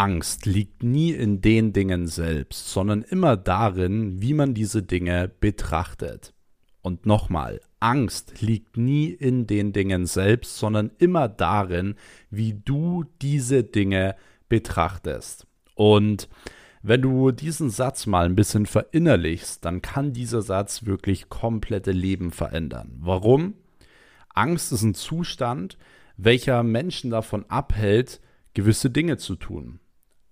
Angst liegt nie in den Dingen selbst, sondern immer darin, wie man diese Dinge betrachtet. Und nochmal, Angst liegt nie in den Dingen selbst, sondern immer darin, wie du diese Dinge betrachtest. Und wenn du diesen Satz mal ein bisschen verinnerlichst, dann kann dieser Satz wirklich komplette Leben verändern. Warum? Angst ist ein Zustand, welcher Menschen davon abhält, gewisse Dinge zu tun.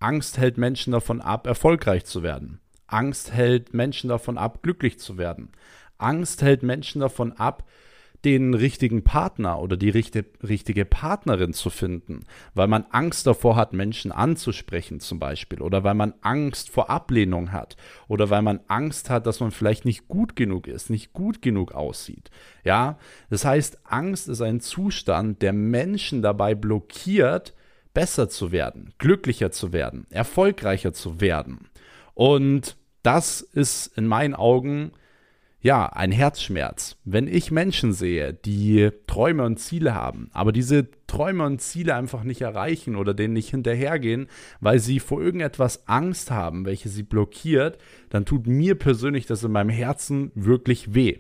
Angst hält Menschen davon ab, erfolgreich zu werden. Angst hält Menschen davon ab, glücklich zu werden. Angst hält Menschen davon ab, den richtigen Partner oder die richtige Partnerin zu finden, weil man Angst davor hat, Menschen anzusprechen zum Beispiel, oder weil man Angst vor Ablehnung hat, oder weil man Angst hat, dass man vielleicht nicht gut genug ist, nicht gut genug aussieht. Ja, das heißt, Angst ist ein Zustand, der Menschen dabei blockiert, besser zu werden, glücklicher zu werden, erfolgreicher zu werden. Und das ist in meinen Augen ja, ein Herzschmerz. Wenn ich Menschen sehe, die Träume und Ziele haben, aber diese Träume und Ziele einfach nicht erreichen oder denen nicht hinterhergehen, weil sie vor irgendetwas Angst haben, welche sie blockiert, dann tut mir persönlich das in meinem Herzen wirklich weh.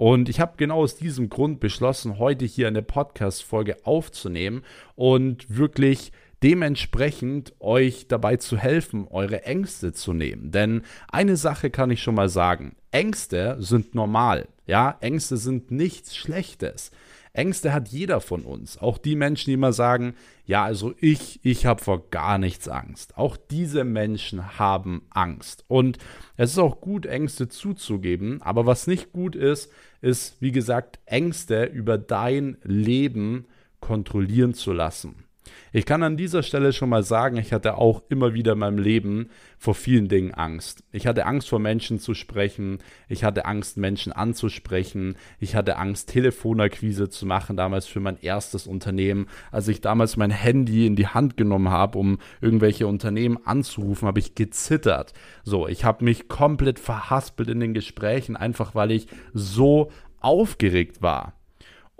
Und ich habe genau aus diesem Grund beschlossen, heute hier eine Podcast-Folge aufzunehmen und wirklich dementsprechend euch dabei zu helfen, eure Ängste zu nehmen. Denn eine Sache kann ich schon mal sagen. Ängste sind normal. Ja, Ängste sind nichts Schlechtes. Ängste hat jeder von uns. Auch die Menschen, die immer sagen, ja, also ich, ich habe vor gar nichts Angst. Auch diese Menschen haben Angst. Und es ist auch gut, Ängste zuzugeben. Aber was nicht gut ist, ist, wie gesagt, Ängste über dein Leben kontrollieren zu lassen. Ich kann an dieser Stelle schon mal sagen, ich hatte auch immer wieder in meinem Leben vor vielen Dingen Angst. Ich hatte Angst vor Menschen zu sprechen, ich hatte Angst Menschen anzusprechen, ich hatte Angst Telefonakquise zu machen, damals für mein erstes Unternehmen. Als ich damals mein Handy in die Hand genommen habe, um irgendwelche Unternehmen anzurufen, habe ich gezittert. So, ich habe mich komplett verhaspelt in den Gesprächen, einfach weil ich so aufgeregt war.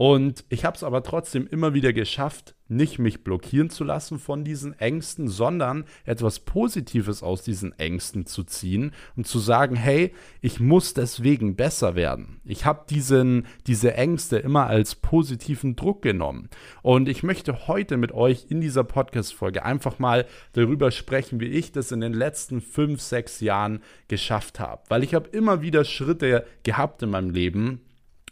Und ich habe es aber trotzdem immer wieder geschafft, nicht mich blockieren zu lassen von diesen Ängsten, sondern etwas Positives aus diesen Ängsten zu ziehen und zu sagen, hey, ich muss deswegen besser werden. Ich habe diese Ängste immer als positiven Druck genommen und ich möchte heute mit euch in dieser Podcast Folge einfach mal darüber sprechen, wie ich das in den letzten fünf, sechs Jahren geschafft habe, weil ich habe immer wieder Schritte gehabt in meinem Leben,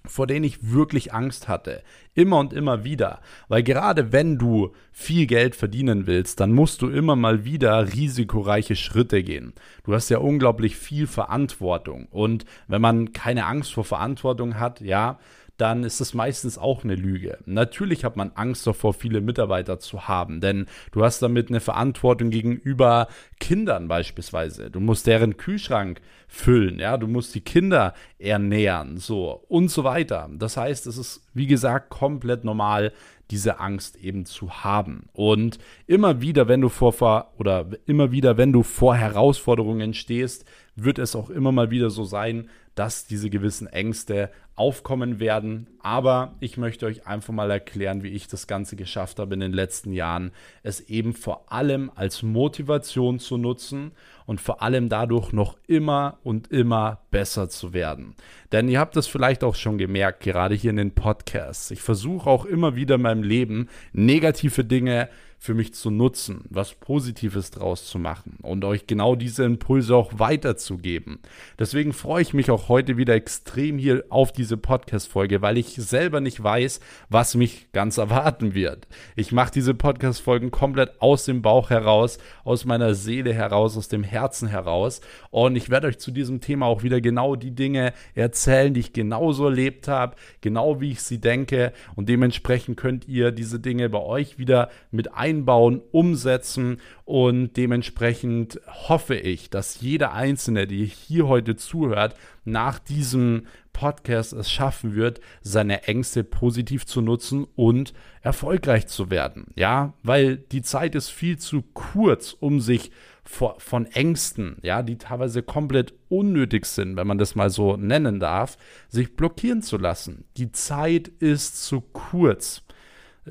vor denen ich wirklich Angst hatte. Immer und immer wieder. Weil gerade wenn du viel Geld verdienen willst, dann musst du immer mal wieder risikoreiche Schritte gehen. Du hast ja unglaublich viel Verantwortung. Und wenn man keine Angst vor Verantwortung hat, ja, dann ist es meistens auch eine Lüge. Natürlich hat man Angst davor, viele Mitarbeiter zu haben, denn du hast damit eine Verantwortung gegenüber Kindern beispielsweise. Du musst deren Kühlschrank füllen, ja, du musst die Kinder ernähren, so und so weiter. Das heißt, es ist, wie gesagt, komplett normal, diese Angst eben zu haben. Und immer wieder, wenn du vor oder immer wieder, wenn du vor Herausforderungen stehst, wird es auch immer mal wieder so sein, dass diese gewissen Ängste aufkommen werden. Aber ich möchte euch einfach mal erklären, wie ich das Ganze geschafft habe in den letzten Jahren, es eben vor allem als Motivation zu nutzen und vor allem dadurch noch immer und immer besser zu werden. Denn ihr habt das vielleicht auch schon gemerkt, gerade hier in den Podcasts. Ich versuche auch immer wieder in meinem Leben negative Dinge für mich zu nutzen, was Positives draus zu machen und euch genau diese Impulse auch weiterzugeben. Deswegen freue ich mich auch heute wieder extrem hier auf diese Podcast-Folge, weil ich selber nicht weiß, was mich ganz erwarten wird. Ich mache diese Podcast-Folgen komplett aus dem Bauch heraus, aus meiner Seele heraus, aus dem Herzen heraus und ich werde euch zu diesem Thema auch wieder genau die Dinge erzählen, die ich genauso erlebt habe, genau wie ich sie denke und dementsprechend könnt ihr diese Dinge bei euch wieder mit ein einbauen, umsetzen und dementsprechend hoffe ich, dass jeder Einzelne, der hier heute zuhört, nach diesem Podcast es schaffen wird, seine Ängste positiv zu nutzen und erfolgreich zu werden. Ja, weil die Zeit ist viel zu kurz, um sich von Ängsten, ja, die teilweise komplett unnötig sind, wenn man das mal so nennen darf, sich blockieren zu lassen. Die Zeit ist zu kurz.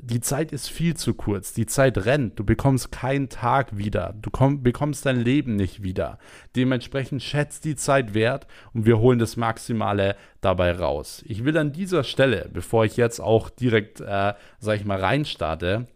Die Zeit ist viel zu kurz. Die Zeit rennt. Du bekommst keinen Tag wieder. Du komm, bekommst dein Leben nicht wieder. Dementsprechend schätzt die Zeit wert und wir holen das Maximale dabei raus. Ich will an dieser Stelle, bevor ich jetzt auch direkt, äh, sag ich mal, reinstarte,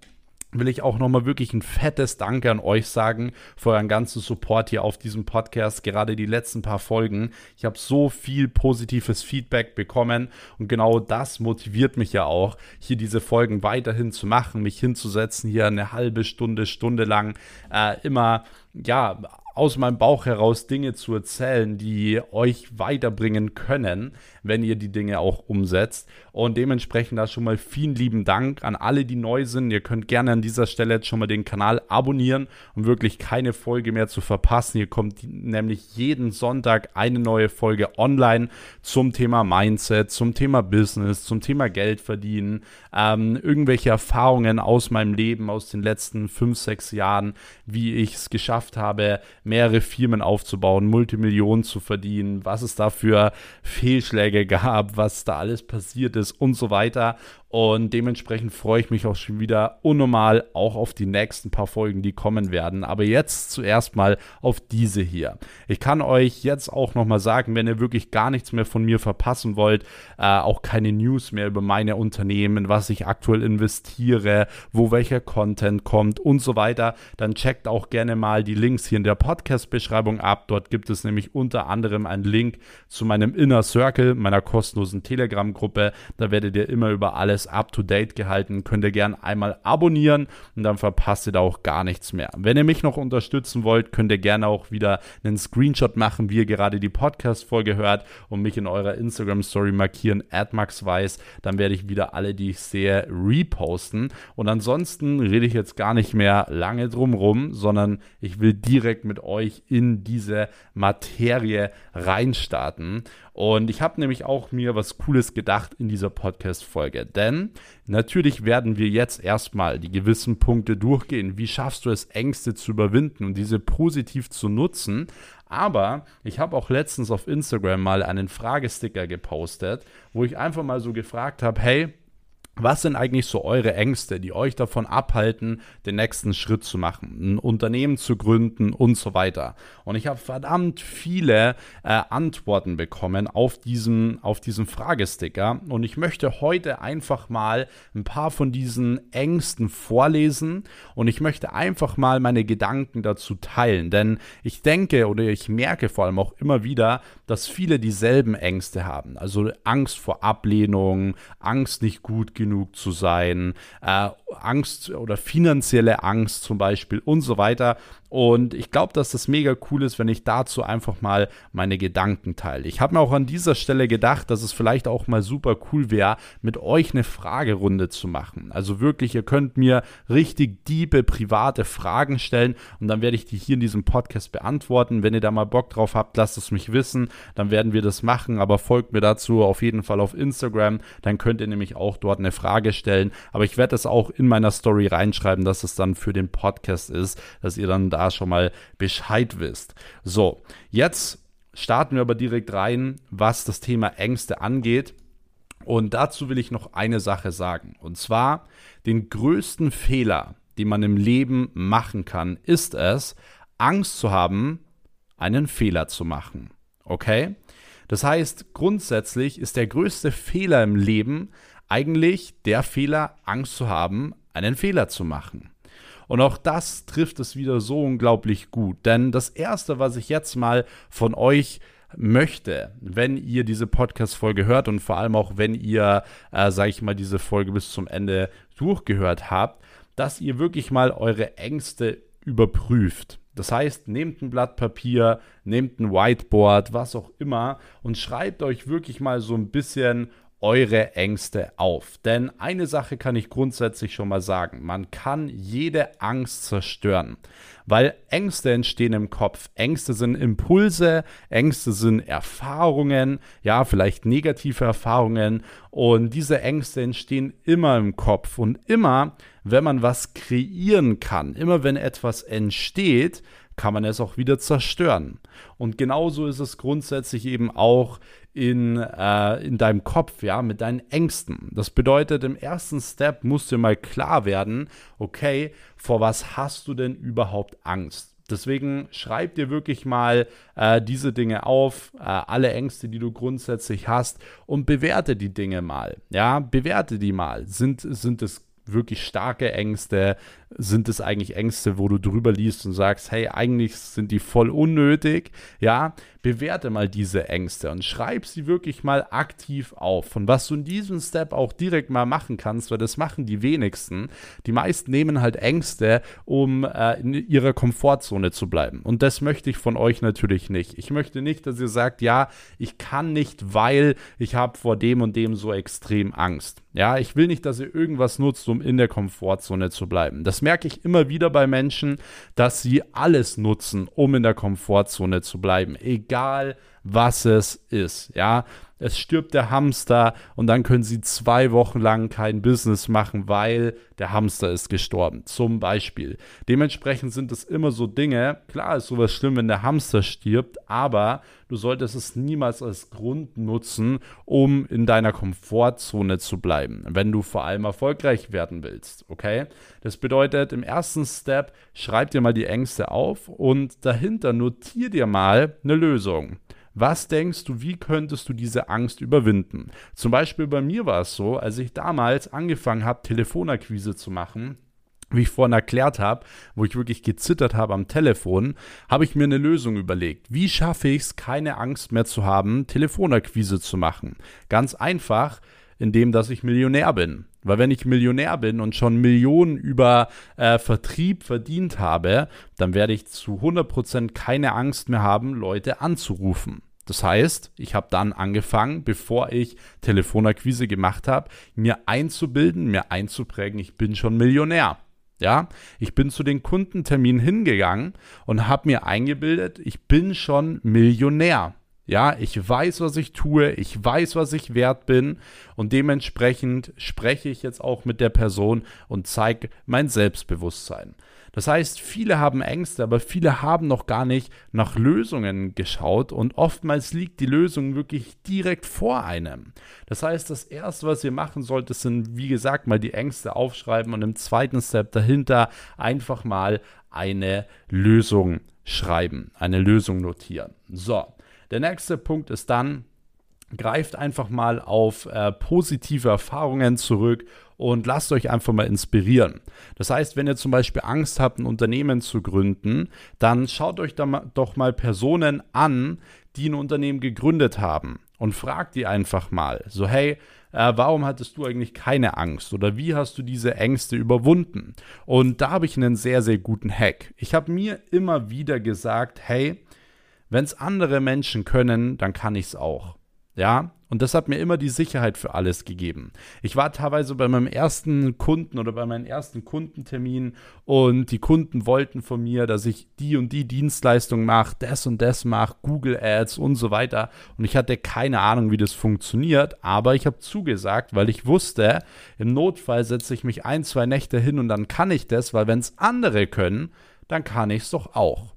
will ich auch nochmal wirklich ein fettes Danke an euch sagen für euren ganzen Support hier auf diesem Podcast, gerade die letzten paar Folgen. Ich habe so viel positives Feedback bekommen und genau das motiviert mich ja auch, hier diese Folgen weiterhin zu machen, mich hinzusetzen, hier eine halbe Stunde, Stunde lang äh, immer ja, aus meinem Bauch heraus Dinge zu erzählen, die euch weiterbringen können, wenn ihr die Dinge auch umsetzt. Und dementsprechend da schon mal vielen lieben Dank an alle, die neu sind. Ihr könnt gerne an dieser Stelle jetzt schon mal den Kanal abonnieren, um wirklich keine Folge mehr zu verpassen. Hier kommt nämlich jeden Sonntag eine neue Folge online zum Thema Mindset, zum Thema Business, zum Thema Geld verdienen, ähm, irgendwelche Erfahrungen aus meinem Leben, aus den letzten fünf, sechs Jahren, wie ich es geschafft habe, mehrere Firmen aufzubauen, Multimillionen zu verdienen, was es da für Fehlschläge gab, was da alles passiert ist und so weiter. Und dementsprechend freue ich mich auch schon wieder unnormal auch auf die nächsten paar Folgen, die kommen werden. Aber jetzt zuerst mal auf diese hier. Ich kann euch jetzt auch nochmal sagen, wenn ihr wirklich gar nichts mehr von mir verpassen wollt, äh, auch keine News mehr über meine Unternehmen, was ich aktuell investiere, wo welcher Content kommt und so weiter, dann checkt auch gerne mal die Links hier in der Podcast-Beschreibung ab. Dort gibt es nämlich unter anderem einen Link zu meinem Inner Circle, meiner kostenlosen Telegram-Gruppe. Da werdet ihr immer über alles alles up-to-date gehalten. Könnt ihr gerne einmal abonnieren und dann verpasst ihr da auch gar nichts mehr. Wenn ihr mich noch unterstützen wollt, könnt ihr gerne auch wieder einen Screenshot machen, wie ihr gerade die Podcast-Folge hört und mich in eurer Instagram-Story markieren, @maxweiss. Dann werde ich wieder alle, die ich sehe, reposten. Und ansonsten rede ich jetzt gar nicht mehr lange drum rum, sondern ich will direkt mit euch in diese Materie reinstarten. Und ich habe nämlich auch mir was Cooles gedacht in dieser Podcast-Folge. Denn natürlich werden wir jetzt erstmal die gewissen Punkte durchgehen. Wie schaffst du es, Ängste zu überwinden und diese positiv zu nutzen? Aber ich habe auch letztens auf Instagram mal einen Fragesticker gepostet, wo ich einfach mal so gefragt habe, hey, was sind eigentlich so eure Ängste, die euch davon abhalten, den nächsten Schritt zu machen, ein Unternehmen zu gründen und so weiter? Und ich habe verdammt viele äh, Antworten bekommen auf diesen, auf diesen Fragesticker. Und ich möchte heute einfach mal ein paar von diesen Ängsten vorlesen und ich möchte einfach mal meine Gedanken dazu teilen. Denn ich denke oder ich merke vor allem auch immer wieder, dass viele dieselben Ängste haben. Also Angst vor Ablehnung, Angst nicht gut genug zu sein, äh, Angst oder finanzielle Angst zum Beispiel und so weiter. Und ich glaube, dass das mega cool ist, wenn ich dazu einfach mal meine Gedanken teile. Ich habe mir auch an dieser Stelle gedacht, dass es vielleicht auch mal super cool wäre, mit euch eine Fragerunde zu machen. Also wirklich, ihr könnt mir richtig diebe, private Fragen stellen und dann werde ich die hier in diesem Podcast beantworten. Wenn ihr da mal Bock drauf habt, lasst es mich wissen. Dann werden wir das machen, aber folgt mir dazu auf jeden Fall auf Instagram. Dann könnt ihr nämlich auch dort eine Frage stellen. Aber ich werde das auch in meiner Story reinschreiben, dass es dann für den Podcast ist, dass ihr dann da da schon mal Bescheid wisst. So, jetzt starten wir aber direkt rein, was das Thema Ängste angeht. Und dazu will ich noch eine Sache sagen. Und zwar, den größten Fehler, den man im Leben machen kann, ist es, Angst zu haben, einen Fehler zu machen. Okay? Das heißt, grundsätzlich ist der größte Fehler im Leben eigentlich der Fehler, Angst zu haben, einen Fehler zu machen. Und auch das trifft es wieder so unglaublich gut. Denn das Erste, was ich jetzt mal von euch möchte, wenn ihr diese Podcast-Folge hört und vor allem auch, wenn ihr, äh, sage ich mal, diese Folge bis zum Ende durchgehört habt, dass ihr wirklich mal eure Ängste überprüft. Das heißt, nehmt ein Blatt Papier, nehmt ein Whiteboard, was auch immer und schreibt euch wirklich mal so ein bisschen eure Ängste auf. Denn eine Sache kann ich grundsätzlich schon mal sagen. Man kann jede Angst zerstören. Weil Ängste entstehen im Kopf. Ängste sind Impulse, Ängste sind Erfahrungen, ja, vielleicht negative Erfahrungen. Und diese Ängste entstehen immer im Kopf. Und immer, wenn man was kreieren kann, immer wenn etwas entsteht, kann man es auch wieder zerstören. Und genauso ist es grundsätzlich eben auch in, äh, in deinem Kopf, ja, mit deinen Ängsten. Das bedeutet, im ersten Step musst du mal klar werden, okay, vor was hast du denn überhaupt Angst? Deswegen schreib dir wirklich mal äh, diese Dinge auf, äh, alle Ängste, die du grundsätzlich hast und bewerte die Dinge mal. Ja, bewerte die mal. Sind, sind es wirklich starke Ängste? Sind es eigentlich Ängste, wo du drüber liest und sagst, hey, eigentlich sind die voll unnötig? Ja, bewerte mal diese Ängste und schreib sie wirklich mal aktiv auf. Von was du in diesem Step auch direkt mal machen kannst, weil das machen die wenigsten. Die meisten nehmen halt Ängste, um äh, in ihrer Komfortzone zu bleiben. Und das möchte ich von euch natürlich nicht. Ich möchte nicht, dass ihr sagt, ja, ich kann nicht, weil ich habe vor dem und dem so extrem Angst. Ja, ich will nicht, dass ihr irgendwas nutzt, um in der Komfortzone zu bleiben. Das merke ich immer wieder bei Menschen, dass sie alles nutzen, um in der Komfortzone zu bleiben. Egal was es ist. Ja, es stirbt der Hamster und dann können sie zwei Wochen lang kein Business machen, weil der Hamster ist gestorben. Zum Beispiel. Dementsprechend sind es immer so Dinge. Klar ist sowas schlimm, wenn der Hamster stirbt, aber du solltest es niemals als Grund nutzen, um in deiner Komfortzone zu bleiben, wenn du vor allem erfolgreich werden willst. Okay? Das bedeutet, im ersten Step schreib dir mal die Ängste auf und dahinter notier dir mal eine Lösung. Was denkst du, wie könntest du diese Angst überwinden? Zum Beispiel bei mir war es so, als ich damals angefangen habe, Telefonakquise zu machen, wie ich vorhin erklärt habe, wo ich wirklich gezittert habe am Telefon, habe ich mir eine Lösung überlegt. Wie schaffe ich es, keine Angst mehr zu haben, Telefonakquise zu machen? Ganz einfach, indem dass ich Millionär bin. Weil wenn ich Millionär bin und schon Millionen über äh, Vertrieb verdient habe, dann werde ich zu 100% keine Angst mehr haben, Leute anzurufen. Das heißt, ich habe dann angefangen, bevor ich Telefonakquise gemacht habe, mir einzubilden, mir einzuprägen, ich bin schon Millionär. Ja, ich bin zu den Kundenterminen hingegangen und habe mir eingebildet, ich bin schon Millionär. Ja, ich weiß, was ich tue, ich weiß, was ich wert bin und dementsprechend spreche ich jetzt auch mit der Person und zeige mein Selbstbewusstsein. Das heißt, viele haben Ängste, aber viele haben noch gar nicht nach Lösungen geschaut und oftmals liegt die Lösung wirklich direkt vor einem. Das heißt, das Erste, was ihr machen solltet, sind, wie gesagt, mal die Ängste aufschreiben und im zweiten Step dahinter einfach mal eine Lösung schreiben, eine Lösung notieren. So. Der nächste Punkt ist dann, greift einfach mal auf äh, positive Erfahrungen zurück und lasst euch einfach mal inspirieren. Das heißt, wenn ihr zum Beispiel Angst habt, ein Unternehmen zu gründen, dann schaut euch da mal, doch mal Personen an, die ein Unternehmen gegründet haben und fragt die einfach mal, so hey, äh, warum hattest du eigentlich keine Angst oder wie hast du diese Ängste überwunden? Und da habe ich einen sehr, sehr guten Hack. Ich habe mir immer wieder gesagt, hey, wenn es andere Menschen können, dann kann ich es auch. Ja, und das hat mir immer die Sicherheit für alles gegeben. Ich war teilweise bei meinem ersten Kunden oder bei meinem ersten Kundentermin und die Kunden wollten von mir, dass ich die und die Dienstleistung mache, das und das mache, Google Ads und so weiter. Und ich hatte keine Ahnung, wie das funktioniert, aber ich habe zugesagt, weil ich wusste, im Notfall setze ich mich ein, zwei Nächte hin und dann kann ich das, weil wenn es andere können, dann kann ich es doch auch.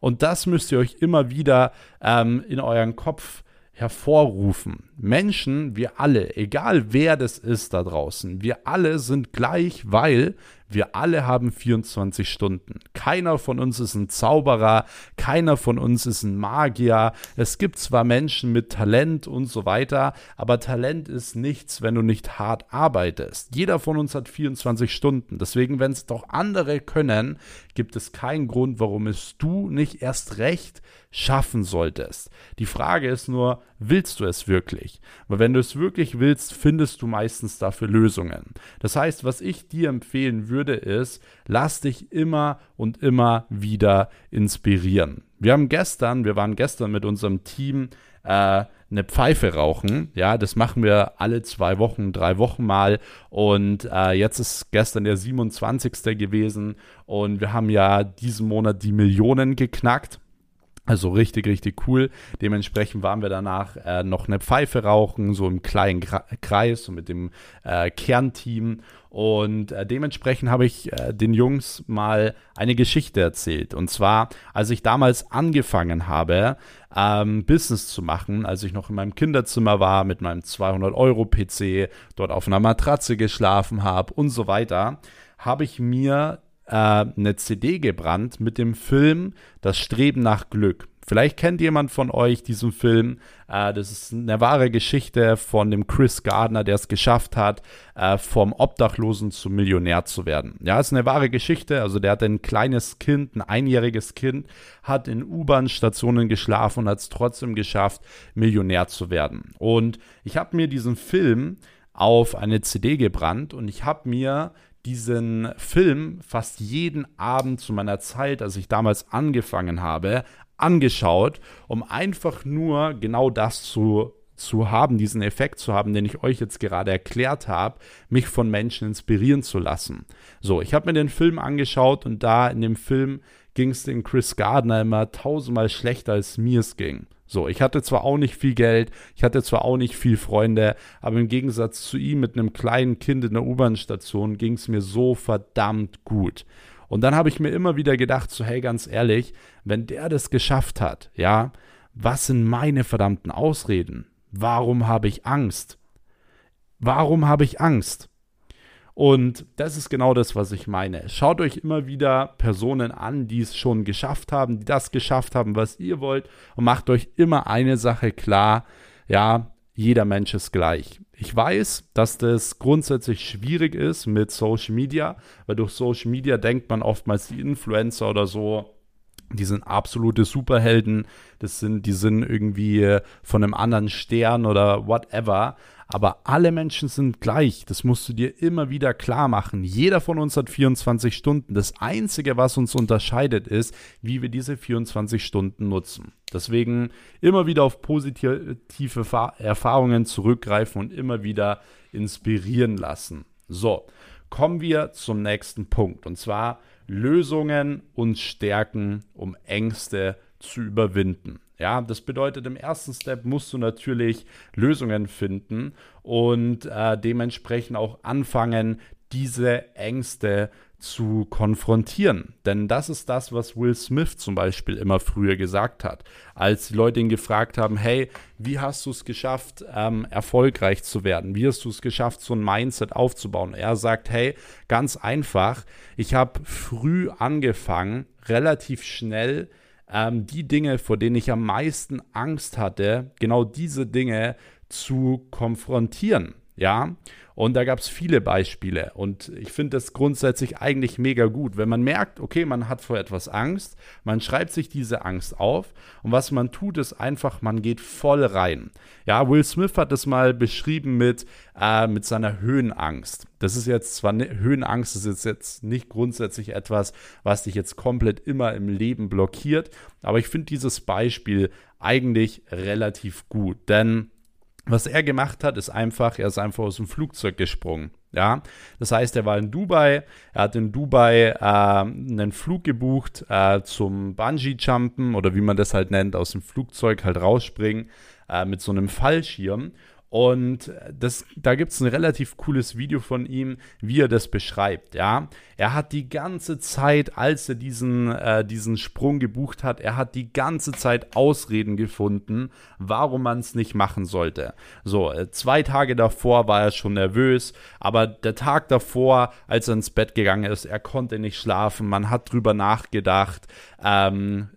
Und das müsst ihr euch immer wieder ähm, in euren Kopf hervorrufen. Menschen, wir alle, egal wer das ist da draußen, wir alle sind gleich, weil wir alle haben 24 Stunden. Keiner von uns ist ein Zauberer, keiner von uns ist ein Magier. Es gibt zwar Menschen mit Talent und so weiter, aber Talent ist nichts, wenn du nicht hart arbeitest. Jeder von uns hat 24 Stunden. Deswegen, wenn es doch andere können, gibt es keinen Grund, warum es du nicht erst recht schaffen solltest. Die Frage ist nur, willst du es wirklich? Weil wenn du es wirklich willst, findest du meistens dafür Lösungen. Das heißt, was ich dir empfehlen würde, ist, lass dich immer und immer wieder inspirieren. Wir haben gestern, wir waren gestern mit unserem Team äh, eine Pfeife rauchen. Ja, das machen wir alle zwei Wochen, drei Wochen mal. Und äh, jetzt ist gestern der 27. gewesen und wir haben ja diesen Monat die Millionen geknackt. Also richtig, richtig cool. Dementsprechend waren wir danach äh, noch eine Pfeife rauchen, so im kleinen Kreis, so mit dem äh, Kernteam. Und äh, dementsprechend habe ich äh, den Jungs mal eine Geschichte erzählt. Und zwar, als ich damals angefangen habe, ähm, Business zu machen, als ich noch in meinem Kinderzimmer war mit meinem 200-Euro-PC, dort auf einer Matratze geschlafen habe und so weiter, habe ich mir äh, eine CD gebrannt mit dem Film Das Streben nach Glück. Vielleicht kennt jemand von euch diesen Film. Äh, das ist eine wahre Geschichte von dem Chris Gardner, der es geschafft hat, äh, vom Obdachlosen zum Millionär zu werden. Ja, ist eine wahre Geschichte. Also der hat ein kleines Kind, ein einjähriges Kind, hat in U-Bahn-Stationen geschlafen und hat es trotzdem geschafft, Millionär zu werden. Und ich habe mir diesen Film auf eine CD gebrannt und ich habe mir diesen Film fast jeden Abend zu meiner Zeit, als ich damals angefangen habe, angeschaut, um einfach nur genau das zu, zu haben, diesen Effekt zu haben, den ich euch jetzt gerade erklärt habe, mich von Menschen inspirieren zu lassen. So, ich habe mir den Film angeschaut und da in dem Film ging es den Chris Gardner immer tausendmal schlechter, als mir es ging. So, ich hatte zwar auch nicht viel Geld, ich hatte zwar auch nicht viel Freunde, aber im Gegensatz zu ihm mit einem kleinen Kind in der U-Bahn-Station ging es mir so verdammt gut. Und dann habe ich mir immer wieder gedacht, so hey, ganz ehrlich, wenn der das geschafft hat, ja, was sind meine verdammten Ausreden? Warum habe ich Angst? Warum habe ich Angst? Und das ist genau das, was ich meine. Schaut euch immer wieder Personen an, die es schon geschafft haben, die das geschafft haben, was ihr wollt, und macht euch immer eine Sache klar. Ja, jeder Mensch ist gleich. Ich weiß, dass das grundsätzlich schwierig ist mit Social Media, weil durch Social Media denkt man oftmals die Influencer oder so, die sind absolute Superhelden, das sind, die sind irgendwie von einem anderen Stern oder whatever. Aber alle Menschen sind gleich. Das musst du dir immer wieder klar machen. Jeder von uns hat 24 Stunden. Das Einzige, was uns unterscheidet, ist, wie wir diese 24 Stunden nutzen. Deswegen immer wieder auf positive Erfahrungen zurückgreifen und immer wieder inspirieren lassen. So, kommen wir zum nächsten Punkt. Und zwar Lösungen uns stärken, um Ängste zu überwinden. Ja, das bedeutet, im ersten Step musst du natürlich Lösungen finden und äh, dementsprechend auch anfangen, diese Ängste zu konfrontieren. Denn das ist das, was Will Smith zum Beispiel immer früher gesagt hat. Als die Leute ihn gefragt haben, hey, wie hast du es geschafft, ähm, erfolgreich zu werden? Wie hast du es geschafft, so ein Mindset aufzubauen? Er sagt, hey, ganz einfach, ich habe früh angefangen, relativ schnell ähm, die Dinge, vor denen ich am meisten Angst hatte, genau diese Dinge zu konfrontieren. Ja, und da gab es viele Beispiele. Und ich finde das grundsätzlich eigentlich mega gut, wenn man merkt, okay, man hat vor etwas Angst, man schreibt sich diese Angst auf und was man tut, ist einfach, man geht voll rein. Ja, Will Smith hat es mal beschrieben mit, äh, mit seiner Höhenangst. Das ist jetzt zwar ne, Höhenangst, ist jetzt, jetzt nicht grundsätzlich etwas, was dich jetzt komplett immer im Leben blockiert, aber ich finde dieses Beispiel eigentlich relativ gut, denn was er gemacht hat, ist einfach, er ist einfach aus dem Flugzeug gesprungen. Ja, das heißt, er war in Dubai, er hat in Dubai äh, einen Flug gebucht äh, zum Bungee-Jumpen oder wie man das halt nennt, aus dem Flugzeug halt rausspringen äh, mit so einem Fallschirm. Und das, da gibt es ein relativ cooles Video von ihm, wie er das beschreibt. Ja, er hat die ganze Zeit, als er diesen, äh, diesen Sprung gebucht hat, er hat die ganze Zeit Ausreden gefunden, warum man es nicht machen sollte. So, äh, zwei Tage davor war er schon nervös, aber der Tag davor, als er ins Bett gegangen ist, er konnte nicht schlafen, man hat drüber nachgedacht. Ähm,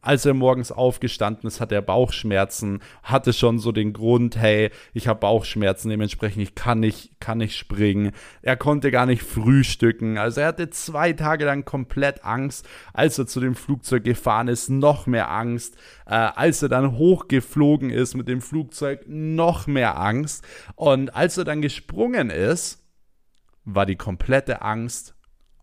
als er morgens aufgestanden ist, hat er Bauchschmerzen, hatte schon so den Grund, hey, ich habe Bauchschmerzen, dementsprechend ich kann nicht, kann nicht springen. Er konnte gar nicht frühstücken. Also er hatte zwei Tage lang komplett Angst, als er zu dem Flugzeug gefahren ist, noch mehr Angst. Äh, als er dann hochgeflogen ist mit dem Flugzeug, noch mehr Angst. Und als er dann gesprungen ist, war die komplette Angst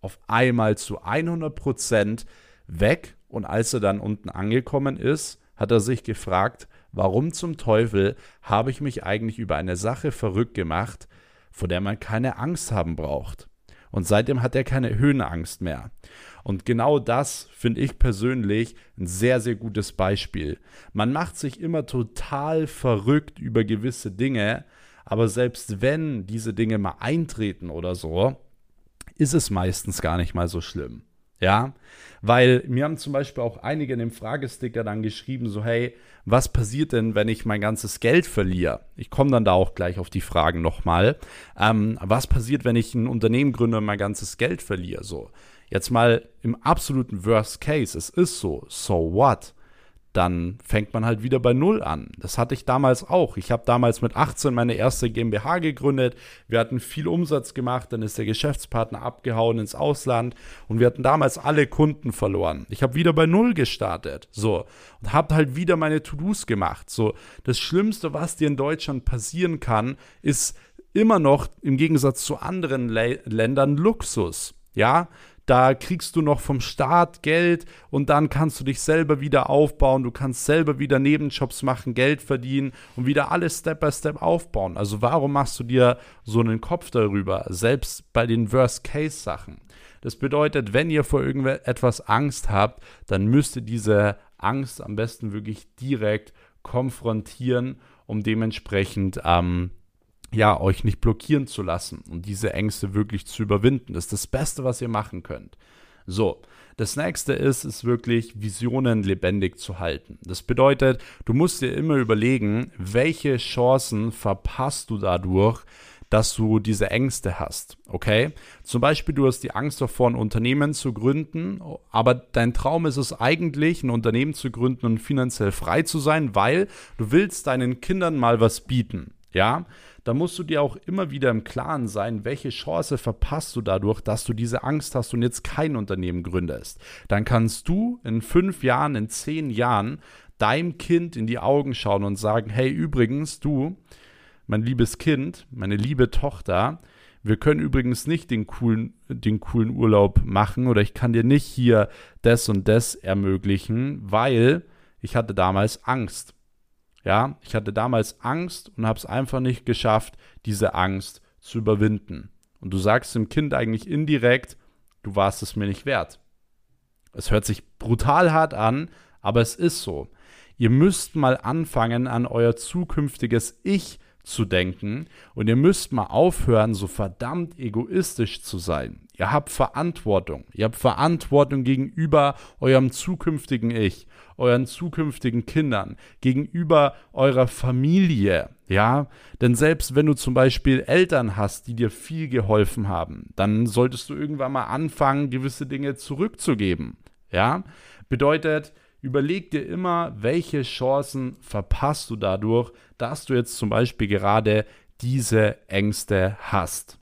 auf einmal zu 100 Prozent weg. Und als er dann unten angekommen ist, hat er sich gefragt, warum zum Teufel habe ich mich eigentlich über eine Sache verrückt gemacht, vor der man keine Angst haben braucht? Und seitdem hat er keine Höhenangst mehr. Und genau das finde ich persönlich ein sehr, sehr gutes Beispiel. Man macht sich immer total verrückt über gewisse Dinge, aber selbst wenn diese Dinge mal eintreten oder so, ist es meistens gar nicht mal so schlimm. Ja, weil mir haben zum Beispiel auch einige in dem Fragesticker dann geschrieben, so hey, was passiert denn, wenn ich mein ganzes Geld verliere? Ich komme dann da auch gleich auf die Fragen nochmal. Ähm, was passiert, wenn ich ein Unternehmen gründe und mein ganzes Geld verliere? So, jetzt mal im absoluten Worst Case, es ist so, so what? Dann fängt man halt wieder bei Null an. Das hatte ich damals auch. Ich habe damals mit 18 meine erste GmbH gegründet. Wir hatten viel Umsatz gemacht, dann ist der Geschäftspartner abgehauen ins Ausland und wir hatten damals alle Kunden verloren. Ich habe wieder bei Null gestartet. So. Und habe halt wieder meine To-Dos gemacht. So. Das Schlimmste, was dir in Deutschland passieren kann, ist immer noch im Gegensatz zu anderen Le Ländern Luxus. Ja, da kriegst du noch vom Staat Geld und dann kannst du dich selber wieder aufbauen, du kannst selber wieder Nebenjobs machen, Geld verdienen und wieder alles Step by Step aufbauen. Also warum machst du dir so einen Kopf darüber, selbst bei den Worst-Case-Sachen? Das bedeutet, wenn ihr vor irgendetwas Angst habt, dann müsst ihr diese Angst am besten wirklich direkt konfrontieren, um dementsprechend ähm, ja, euch nicht blockieren zu lassen und diese Ängste wirklich zu überwinden. Das ist das Beste, was ihr machen könnt. So, das nächste ist, ist wirklich Visionen lebendig zu halten. Das bedeutet, du musst dir immer überlegen, welche Chancen verpasst du dadurch, dass du diese Ängste hast. Okay? Zum Beispiel, du hast die Angst davor, ein Unternehmen zu gründen, aber dein Traum ist es eigentlich, ein Unternehmen zu gründen und finanziell frei zu sein, weil du willst deinen Kindern mal was bieten. Ja? Da musst du dir auch immer wieder im Klaren sein, welche Chance verpasst du dadurch, dass du diese Angst hast und jetzt kein Unternehmen gründest. Dann kannst du in fünf Jahren, in zehn Jahren deinem Kind in die Augen schauen und sagen, hey, übrigens, du, mein liebes Kind, meine liebe Tochter, wir können übrigens nicht den coolen, den coolen Urlaub machen oder ich kann dir nicht hier das und das ermöglichen, weil ich hatte damals Angst. Ja, ich hatte damals Angst und habe es einfach nicht geschafft, diese Angst zu überwinden. Und du sagst dem Kind eigentlich indirekt, du warst es mir nicht wert. Es hört sich brutal hart an, aber es ist so. Ihr müsst mal anfangen, an euer zukünftiges Ich zu denken und ihr müsst mal aufhören, so verdammt egoistisch zu sein. Ihr habt Verantwortung. Ihr habt Verantwortung gegenüber eurem zukünftigen Ich, euren zukünftigen Kindern, gegenüber eurer Familie. Ja, denn selbst wenn du zum Beispiel Eltern hast, die dir viel geholfen haben, dann solltest du irgendwann mal anfangen, gewisse Dinge zurückzugeben. Ja, bedeutet, überleg dir immer, welche Chancen verpasst du dadurch, dass du jetzt zum Beispiel gerade diese Ängste hast.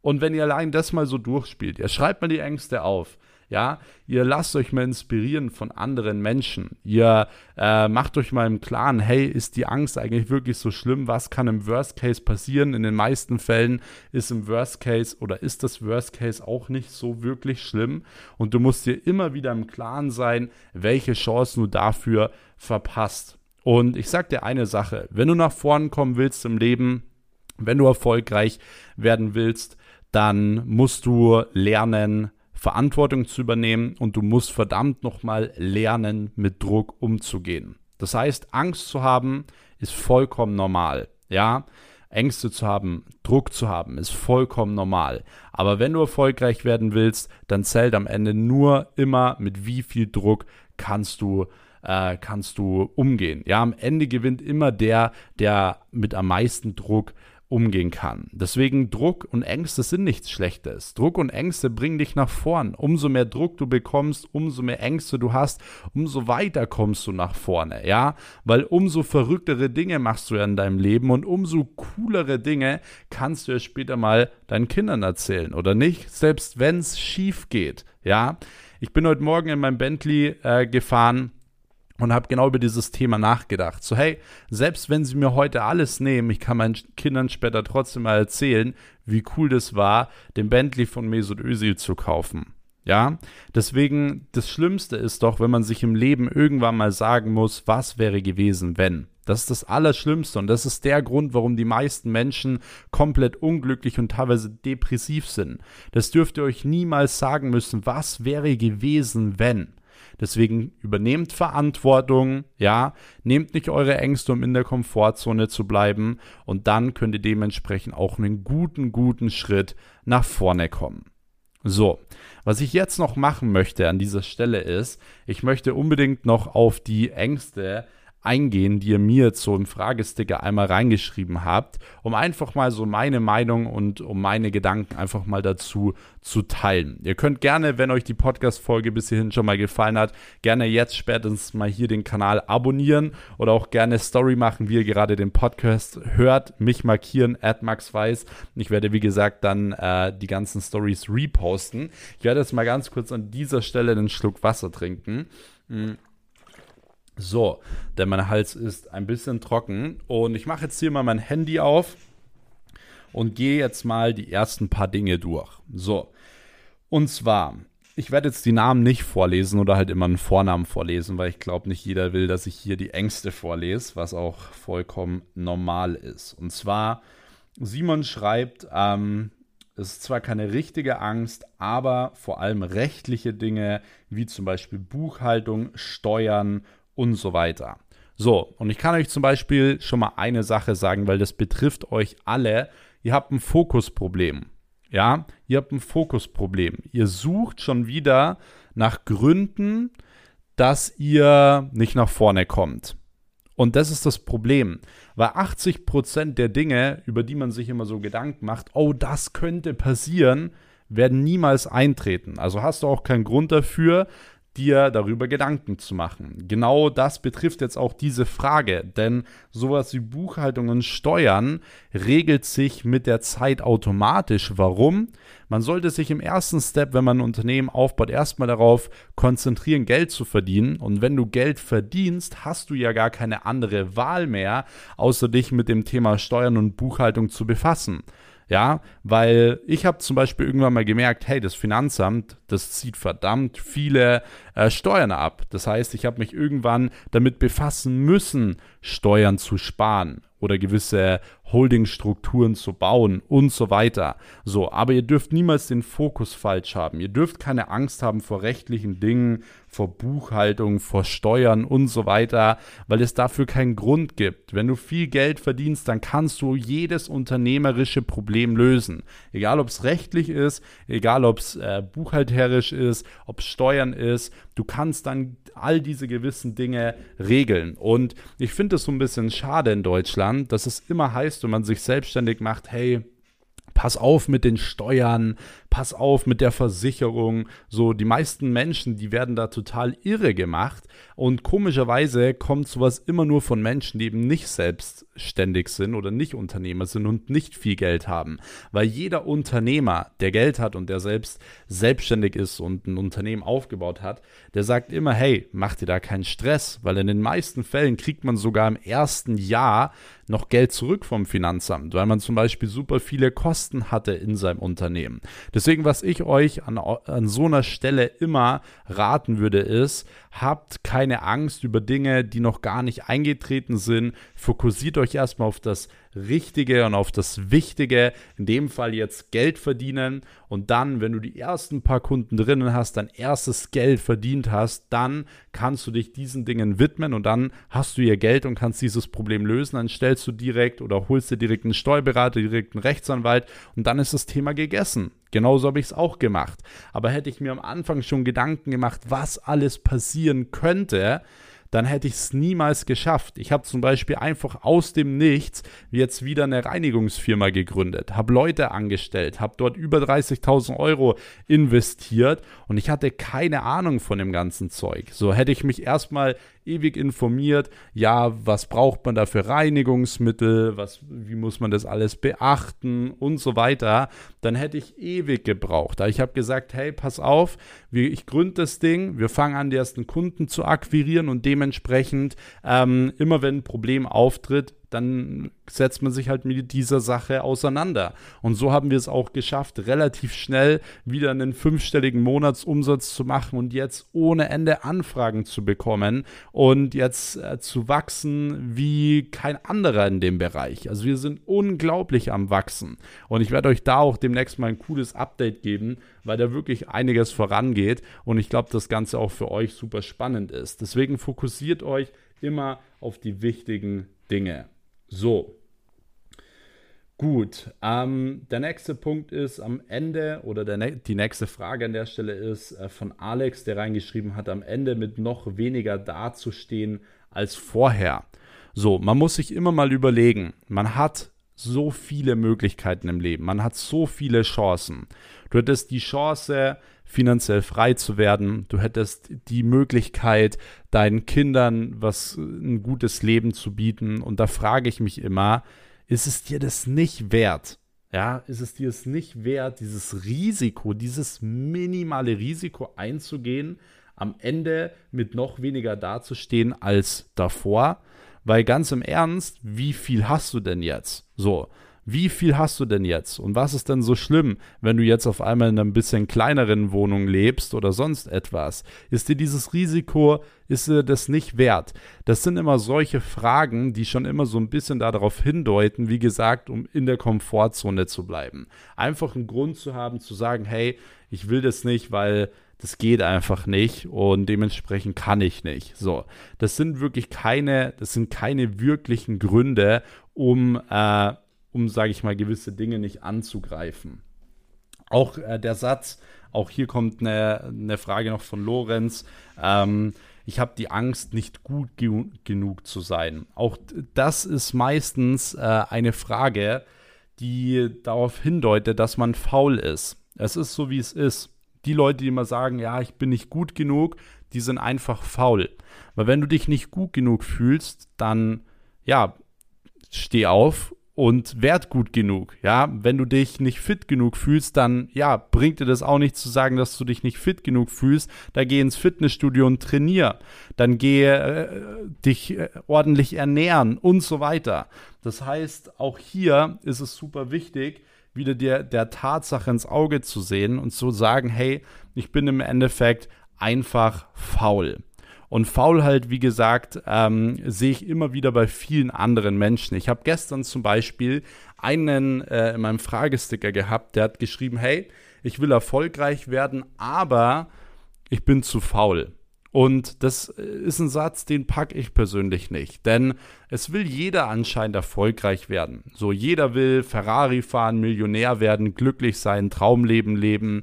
Und wenn ihr allein das mal so durchspielt, ihr schreibt mal die Ängste auf, ja, ihr lasst euch mal inspirieren von anderen Menschen. Ihr äh, macht euch mal im Klaren, hey, ist die Angst eigentlich wirklich so schlimm? Was kann im Worst Case passieren? In den meisten Fällen ist im Worst Case oder ist das Worst Case auch nicht so wirklich schlimm. Und du musst dir immer wieder im Klaren sein, welche Chancen du dafür verpasst. Und ich sag dir eine Sache, wenn du nach vorn kommen willst im Leben, wenn du erfolgreich werden willst, dann musst du lernen, Verantwortung zu übernehmen und du musst verdammt nochmal lernen, mit Druck umzugehen. Das heißt, Angst zu haben ist vollkommen normal. Ja, Ängste zu haben, Druck zu haben, ist vollkommen normal. Aber wenn du erfolgreich werden willst, dann zählt am Ende nur immer, mit wie viel Druck kannst du äh, kannst du umgehen. Ja, am Ende gewinnt immer der, der mit am meisten Druck umgehen kann. Deswegen Druck und Ängste sind nichts Schlechtes. Druck und Ängste bringen dich nach vorn. Umso mehr Druck du bekommst, umso mehr Ängste du hast, umso weiter kommst du nach vorne, ja? Weil umso verrücktere Dinge machst du ja in deinem Leben und umso coolere Dinge kannst du ja später mal deinen Kindern erzählen oder nicht, selbst wenn es schief geht, ja? Ich bin heute Morgen in meinem Bentley äh, gefahren und habe genau über dieses Thema nachgedacht. So, hey, selbst wenn sie mir heute alles nehmen, ich kann meinen Kindern später trotzdem mal erzählen, wie cool das war, den Bentley von Mesut Özil zu kaufen. Ja, deswegen, das Schlimmste ist doch, wenn man sich im Leben irgendwann mal sagen muss, was wäre gewesen, wenn. Das ist das Allerschlimmste und das ist der Grund, warum die meisten Menschen komplett unglücklich und teilweise depressiv sind. Das dürft ihr euch niemals sagen müssen, was wäre gewesen, wenn. Deswegen übernehmt Verantwortung, ja, nehmt nicht eure Ängste, um in der Komfortzone zu bleiben und dann könnt ihr dementsprechend auch einen guten, guten Schritt nach vorne kommen. So, was ich jetzt noch machen möchte an dieser Stelle ist, ich möchte unbedingt noch auf die Ängste eingehen, die ihr mir jetzt so im Fragesticker einmal reingeschrieben habt, um einfach mal so meine Meinung und um meine Gedanken einfach mal dazu zu teilen. Ihr könnt gerne, wenn euch die Podcast-Folge bis hierhin schon mal gefallen hat, gerne jetzt spätestens mal hier den Kanal abonnieren oder auch gerne Story machen, wie ihr gerade den Podcast hört, mich markieren, at maxweiss. Ich werde, wie gesagt, dann äh, die ganzen Stories reposten. Ich werde jetzt mal ganz kurz an dieser Stelle einen Schluck Wasser trinken. Mhm. So, denn mein Hals ist ein bisschen trocken und ich mache jetzt hier mal mein Handy auf und gehe jetzt mal die ersten paar Dinge durch. So, und zwar, ich werde jetzt die Namen nicht vorlesen oder halt immer einen Vornamen vorlesen, weil ich glaube, nicht jeder will, dass ich hier die Ängste vorlese, was auch vollkommen normal ist. Und zwar, Simon schreibt, ähm, es ist zwar keine richtige Angst, aber vor allem rechtliche Dinge wie zum Beispiel Buchhaltung, Steuern und so weiter. So, und ich kann euch zum Beispiel schon mal eine Sache sagen, weil das betrifft euch alle. Ihr habt ein Fokusproblem. Ja, ihr habt ein Fokusproblem. Ihr sucht schon wieder nach Gründen, dass ihr nicht nach vorne kommt. Und das ist das Problem, weil 80% der Dinge, über die man sich immer so Gedanken macht, oh, das könnte passieren, werden niemals eintreten. Also hast du auch keinen Grund dafür, dir darüber Gedanken zu machen. Genau das betrifft jetzt auch diese Frage, denn sowas wie Buchhaltung und Steuern regelt sich mit der Zeit automatisch. Warum? Man sollte sich im ersten Step, wenn man ein Unternehmen aufbaut, erstmal darauf konzentrieren, Geld zu verdienen. Und wenn du Geld verdienst, hast du ja gar keine andere Wahl mehr, außer dich mit dem Thema Steuern und Buchhaltung zu befassen. Ja, weil ich habe zum Beispiel irgendwann mal gemerkt, hey, das Finanzamt, das zieht verdammt viele äh, Steuern ab. Das heißt, ich habe mich irgendwann damit befassen müssen, Steuern zu sparen oder gewisse Holdingstrukturen zu bauen und so weiter. So, aber ihr dürft niemals den Fokus falsch haben. Ihr dürft keine Angst haben vor rechtlichen Dingen, vor Buchhaltung, vor Steuern und so weiter, weil es dafür keinen Grund gibt. Wenn du viel Geld verdienst, dann kannst du jedes unternehmerische Problem lösen. Egal ob es rechtlich ist, egal ob es äh, buchhalterisch ist, ob es Steuern ist, du kannst dann all diese gewissen Dinge regeln. Und ich finde es so ein bisschen schade in Deutschland, dass es immer heißt, wenn man sich selbstständig macht, hey, pass auf mit den Steuern, pass auf mit der Versicherung. So, die meisten Menschen, die werden da total irre gemacht. Und komischerweise kommt sowas immer nur von Menschen, die eben nicht selbstständig sind oder nicht Unternehmer sind und nicht viel Geld haben. Weil jeder Unternehmer, der Geld hat und der selbst selbstständig ist und ein Unternehmen aufgebaut hat, der sagt immer, hey, mach dir da keinen Stress, weil in den meisten Fällen kriegt man sogar im ersten Jahr noch Geld zurück vom Finanzamt, weil man zum Beispiel super viele Kosten hatte in seinem Unternehmen. Das Deswegen, was ich euch an, an so einer Stelle immer raten würde, ist, habt keine Angst über Dinge, die noch gar nicht eingetreten sind. Fokussiert euch erstmal auf das Richtige und auf das Wichtige, in dem Fall jetzt Geld verdienen und dann, wenn du die ersten paar Kunden drinnen hast, dein erstes Geld verdient hast, dann kannst du dich diesen Dingen widmen und dann hast du ihr Geld und kannst dieses Problem lösen. Dann stellst du direkt oder holst dir direkt einen Steuerberater, direkt einen Rechtsanwalt und dann ist das Thema gegessen. Genauso habe ich es auch gemacht. Aber hätte ich mir am Anfang schon Gedanken gemacht, was alles passieren könnte, dann hätte ich es niemals geschafft. Ich habe zum Beispiel einfach aus dem Nichts jetzt wieder eine Reinigungsfirma gegründet, habe Leute angestellt, habe dort über 30.000 Euro investiert und ich hatte keine Ahnung von dem ganzen Zeug. So hätte ich mich erstmal ewig informiert, ja, was braucht man da für Reinigungsmittel, was, wie muss man das alles beachten? Und so weiter, dann hätte ich ewig gebraucht. ich habe gesagt, hey, pass auf, ich gründe das Ding, wir fangen an, die ersten Kunden zu akquirieren und dementsprechend, ähm, immer wenn ein Problem auftritt, dann setzt man sich halt mit dieser Sache auseinander. Und so haben wir es auch geschafft, relativ schnell wieder einen fünfstelligen Monatsumsatz zu machen und jetzt ohne Ende Anfragen zu bekommen und jetzt äh, zu wachsen wie kein anderer in dem Bereich. Also wir sind unglaublich am Wachsen. Und ich werde euch da auch demnächst mal ein cooles Update geben, weil da wirklich einiges vorangeht und ich glaube, das Ganze auch für euch super spannend ist. Deswegen fokussiert euch immer auf die wichtigen Dinge. So. Gut, ähm, der nächste Punkt ist am Ende, oder der, die nächste Frage an der Stelle ist äh, von Alex, der reingeschrieben hat, am Ende mit noch weniger dazustehen als vorher. So, man muss sich immer mal überlegen, man hat so viele Möglichkeiten im Leben, man hat so viele Chancen. Du hättest die Chance, finanziell frei zu werden. Du hättest die Möglichkeit, deinen Kindern was ein gutes Leben zu bieten. Und da frage ich mich immer, ist es dir das nicht wert? Ja, ist es dir es nicht wert, dieses Risiko, dieses minimale Risiko einzugehen, am Ende mit noch weniger dazustehen als davor? Weil ganz im Ernst, wie viel hast du denn jetzt? So, wie viel hast du denn jetzt? Und was ist denn so schlimm, wenn du jetzt auf einmal in einer bisschen kleineren Wohnung lebst oder sonst etwas? Ist dir dieses Risiko, ist dir das nicht wert? Das sind immer solche Fragen, die schon immer so ein bisschen darauf hindeuten, wie gesagt, um in der Komfortzone zu bleiben. Einfach einen Grund zu haben, zu sagen, hey, ich will das nicht, weil das geht einfach nicht und dementsprechend kann ich nicht. So, das sind wirklich keine, das sind keine wirklichen Gründe, um äh, um, sage ich mal, gewisse Dinge nicht anzugreifen. Auch äh, der Satz, auch hier kommt eine, eine Frage noch von Lorenz. Ähm, ich habe die Angst, nicht gut ge genug zu sein. Auch das ist meistens äh, eine Frage, die darauf hindeutet, dass man faul ist. Es ist so, wie es ist. Die Leute, die immer sagen, ja, ich bin nicht gut genug, die sind einfach faul. Weil wenn du dich nicht gut genug fühlst, dann, ja, steh auf und werd gut genug. Ja, wenn du dich nicht fit genug fühlst, dann ja, bringt dir das auch nicht zu sagen, dass du dich nicht fit genug fühlst. Da geh ins Fitnessstudio und trainier. Dann geh äh, dich äh, ordentlich ernähren und so weiter. Das heißt, auch hier ist es super wichtig, wieder der, der Tatsache ins Auge zu sehen und zu sagen, hey, ich bin im Endeffekt einfach faul. Und Faulheit, wie gesagt, ähm, sehe ich immer wieder bei vielen anderen Menschen. Ich habe gestern zum Beispiel einen äh, in meinem Fragesticker gehabt, der hat geschrieben, hey, ich will erfolgreich werden, aber ich bin zu faul. Und das ist ein Satz, den packe ich persönlich nicht. Denn es will jeder anscheinend erfolgreich werden. So, jeder will Ferrari fahren, Millionär werden, glücklich sein, Traumleben leben.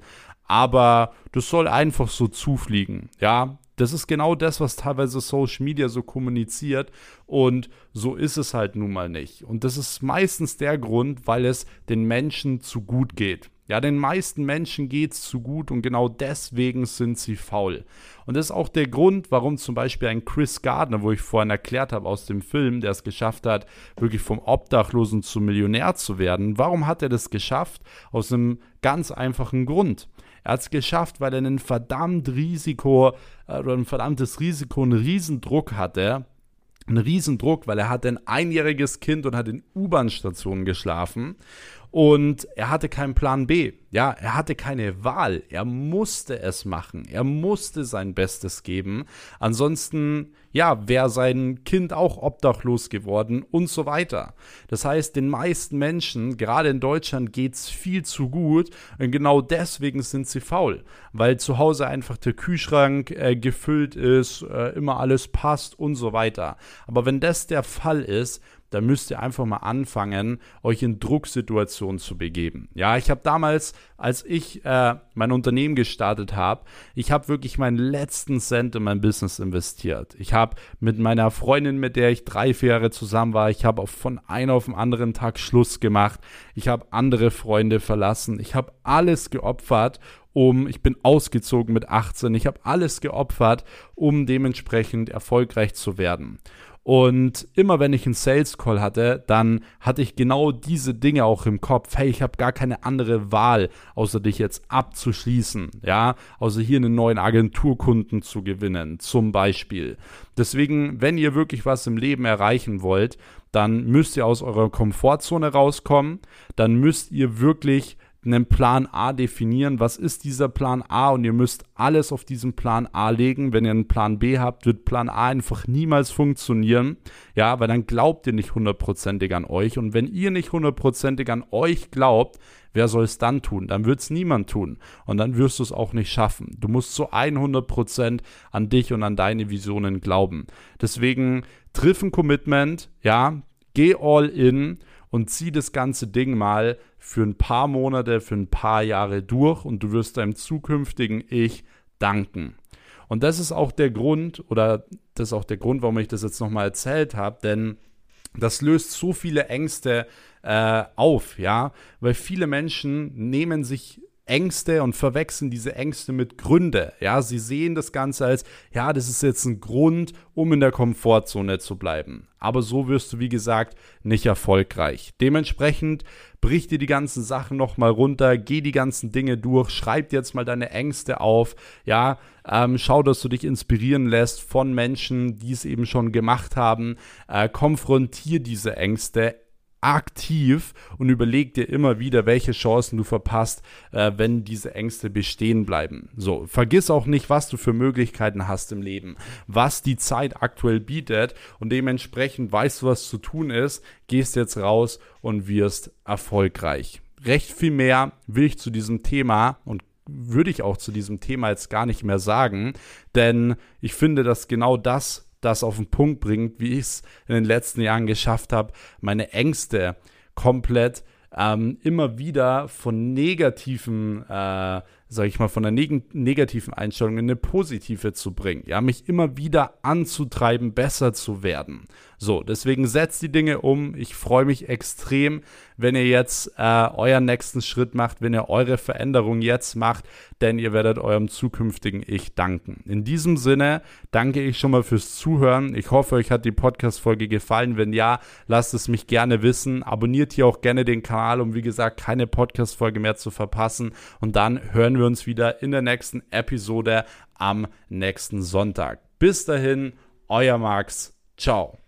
Aber das soll einfach so zufliegen. Ja, das ist genau das, was teilweise Social Media so kommuniziert und so ist es halt nun mal nicht. Und das ist meistens der Grund, weil es den Menschen zu gut geht. Ja, den meisten Menschen geht es zu gut und genau deswegen sind sie faul. Und das ist auch der Grund, warum zum Beispiel ein Chris Gardner, wo ich vorhin erklärt habe aus dem Film, der es geschafft hat, wirklich vom Obdachlosen zum Millionär zu werden, warum hat er das geschafft? Aus einem ganz einfachen Grund. Er hat es geschafft, weil er einen verdammt Risiko äh, oder ein verdammtes Risiko, einen Riesendruck hatte. Ein Riesendruck, weil er hatte ein einjähriges Kind und hat in U-Bahn-Stationen geschlafen. Und er hatte keinen Plan B. Ja, er hatte keine Wahl. Er musste es machen. Er musste sein Bestes geben. Ansonsten, ja, wäre sein Kind auch obdachlos geworden und so weiter. Das heißt, den meisten Menschen, gerade in Deutschland, geht es viel zu gut. Und genau deswegen sind sie faul. Weil zu Hause einfach der Kühlschrank äh, gefüllt ist, äh, immer alles passt und so weiter. Aber wenn das der Fall ist, dann müsst ihr einfach mal anfangen, euch in Drucksituationen zu begeben. Ja, ich habe damals, als ich äh, mein Unternehmen gestartet habe, ich habe wirklich meinen letzten Cent in mein Business investiert. Ich habe mit meiner Freundin, mit der ich drei, vier Jahre zusammen war, ich habe von einem auf den anderen Tag Schluss gemacht. Ich habe andere Freunde verlassen. Ich habe alles geopfert, um, ich bin ausgezogen mit 18, ich habe alles geopfert, um dementsprechend erfolgreich zu werden. Und immer wenn ich einen Sales Call hatte, dann hatte ich genau diese Dinge auch im Kopf. Hey, ich habe gar keine andere Wahl, außer dich jetzt abzuschließen, ja, außer hier einen neuen Agenturkunden zu gewinnen, zum Beispiel. Deswegen, wenn ihr wirklich was im Leben erreichen wollt, dann müsst ihr aus eurer Komfortzone rauskommen, dann müsst ihr wirklich einen Plan A definieren. Was ist dieser Plan A? Und ihr müsst alles auf diesen Plan A legen. Wenn ihr einen Plan B habt, wird Plan A einfach niemals funktionieren. Ja, weil dann glaubt ihr nicht hundertprozentig an euch. Und wenn ihr nicht hundertprozentig an euch glaubt, wer soll es dann tun? Dann wird es niemand tun. Und dann wirst du es auch nicht schaffen. Du musst zu 100% an dich und an deine Visionen glauben. Deswegen triff ein Commitment, ja, geh all in und zieh das ganze Ding mal für ein paar Monate, für ein paar Jahre durch und du wirst deinem zukünftigen Ich danken. Und das ist auch der Grund, oder das ist auch der Grund, warum ich das jetzt nochmal erzählt habe, denn das löst so viele Ängste äh, auf, ja, weil viele Menschen nehmen sich Ängste und verwechseln diese Ängste mit Gründe. Ja, sie sehen das Ganze als, ja, das ist jetzt ein Grund, um in der Komfortzone zu bleiben. Aber so wirst du, wie gesagt, nicht erfolgreich. Dementsprechend brich dir die ganzen Sachen nochmal runter, geh die ganzen Dinge durch, schreib jetzt mal deine Ängste auf, ja, ähm, schau, dass du dich inspirieren lässt von Menschen, die es eben schon gemacht haben, äh, konfrontier diese Ängste, aktiv und überleg dir immer wieder, welche Chancen du verpasst, äh, wenn diese Ängste bestehen bleiben. So, vergiss auch nicht, was du für Möglichkeiten hast im Leben, was die Zeit aktuell bietet und dementsprechend weißt du, was zu tun ist, gehst jetzt raus und wirst erfolgreich. Recht viel mehr will ich zu diesem Thema und würde ich auch zu diesem Thema jetzt gar nicht mehr sagen, denn ich finde, dass genau das das auf den Punkt bringt, wie ich es in den letzten Jahren geschafft habe, meine Ängste komplett ähm, immer wieder von negativen äh, sage ich mal, von einer neg negativen Einstellung in eine positive zu bringen. Ja, mich immer wieder anzutreiben, besser zu werden. So, deswegen setzt die Dinge um. Ich freue mich extrem, wenn ihr jetzt äh, euren nächsten Schritt macht, wenn ihr eure Veränderung jetzt macht, denn ihr werdet eurem zukünftigen Ich danken. In diesem Sinne danke ich schon mal fürs Zuhören. Ich hoffe, euch hat die Podcast-Folge gefallen. Wenn ja, lasst es mich gerne wissen. Abonniert hier auch gerne den Kanal, um wie gesagt keine Podcast-Folge mehr zu verpassen. Und dann hören wir uns wieder in der nächsten Episode am nächsten Sonntag. Bis dahin, euer Max. Ciao.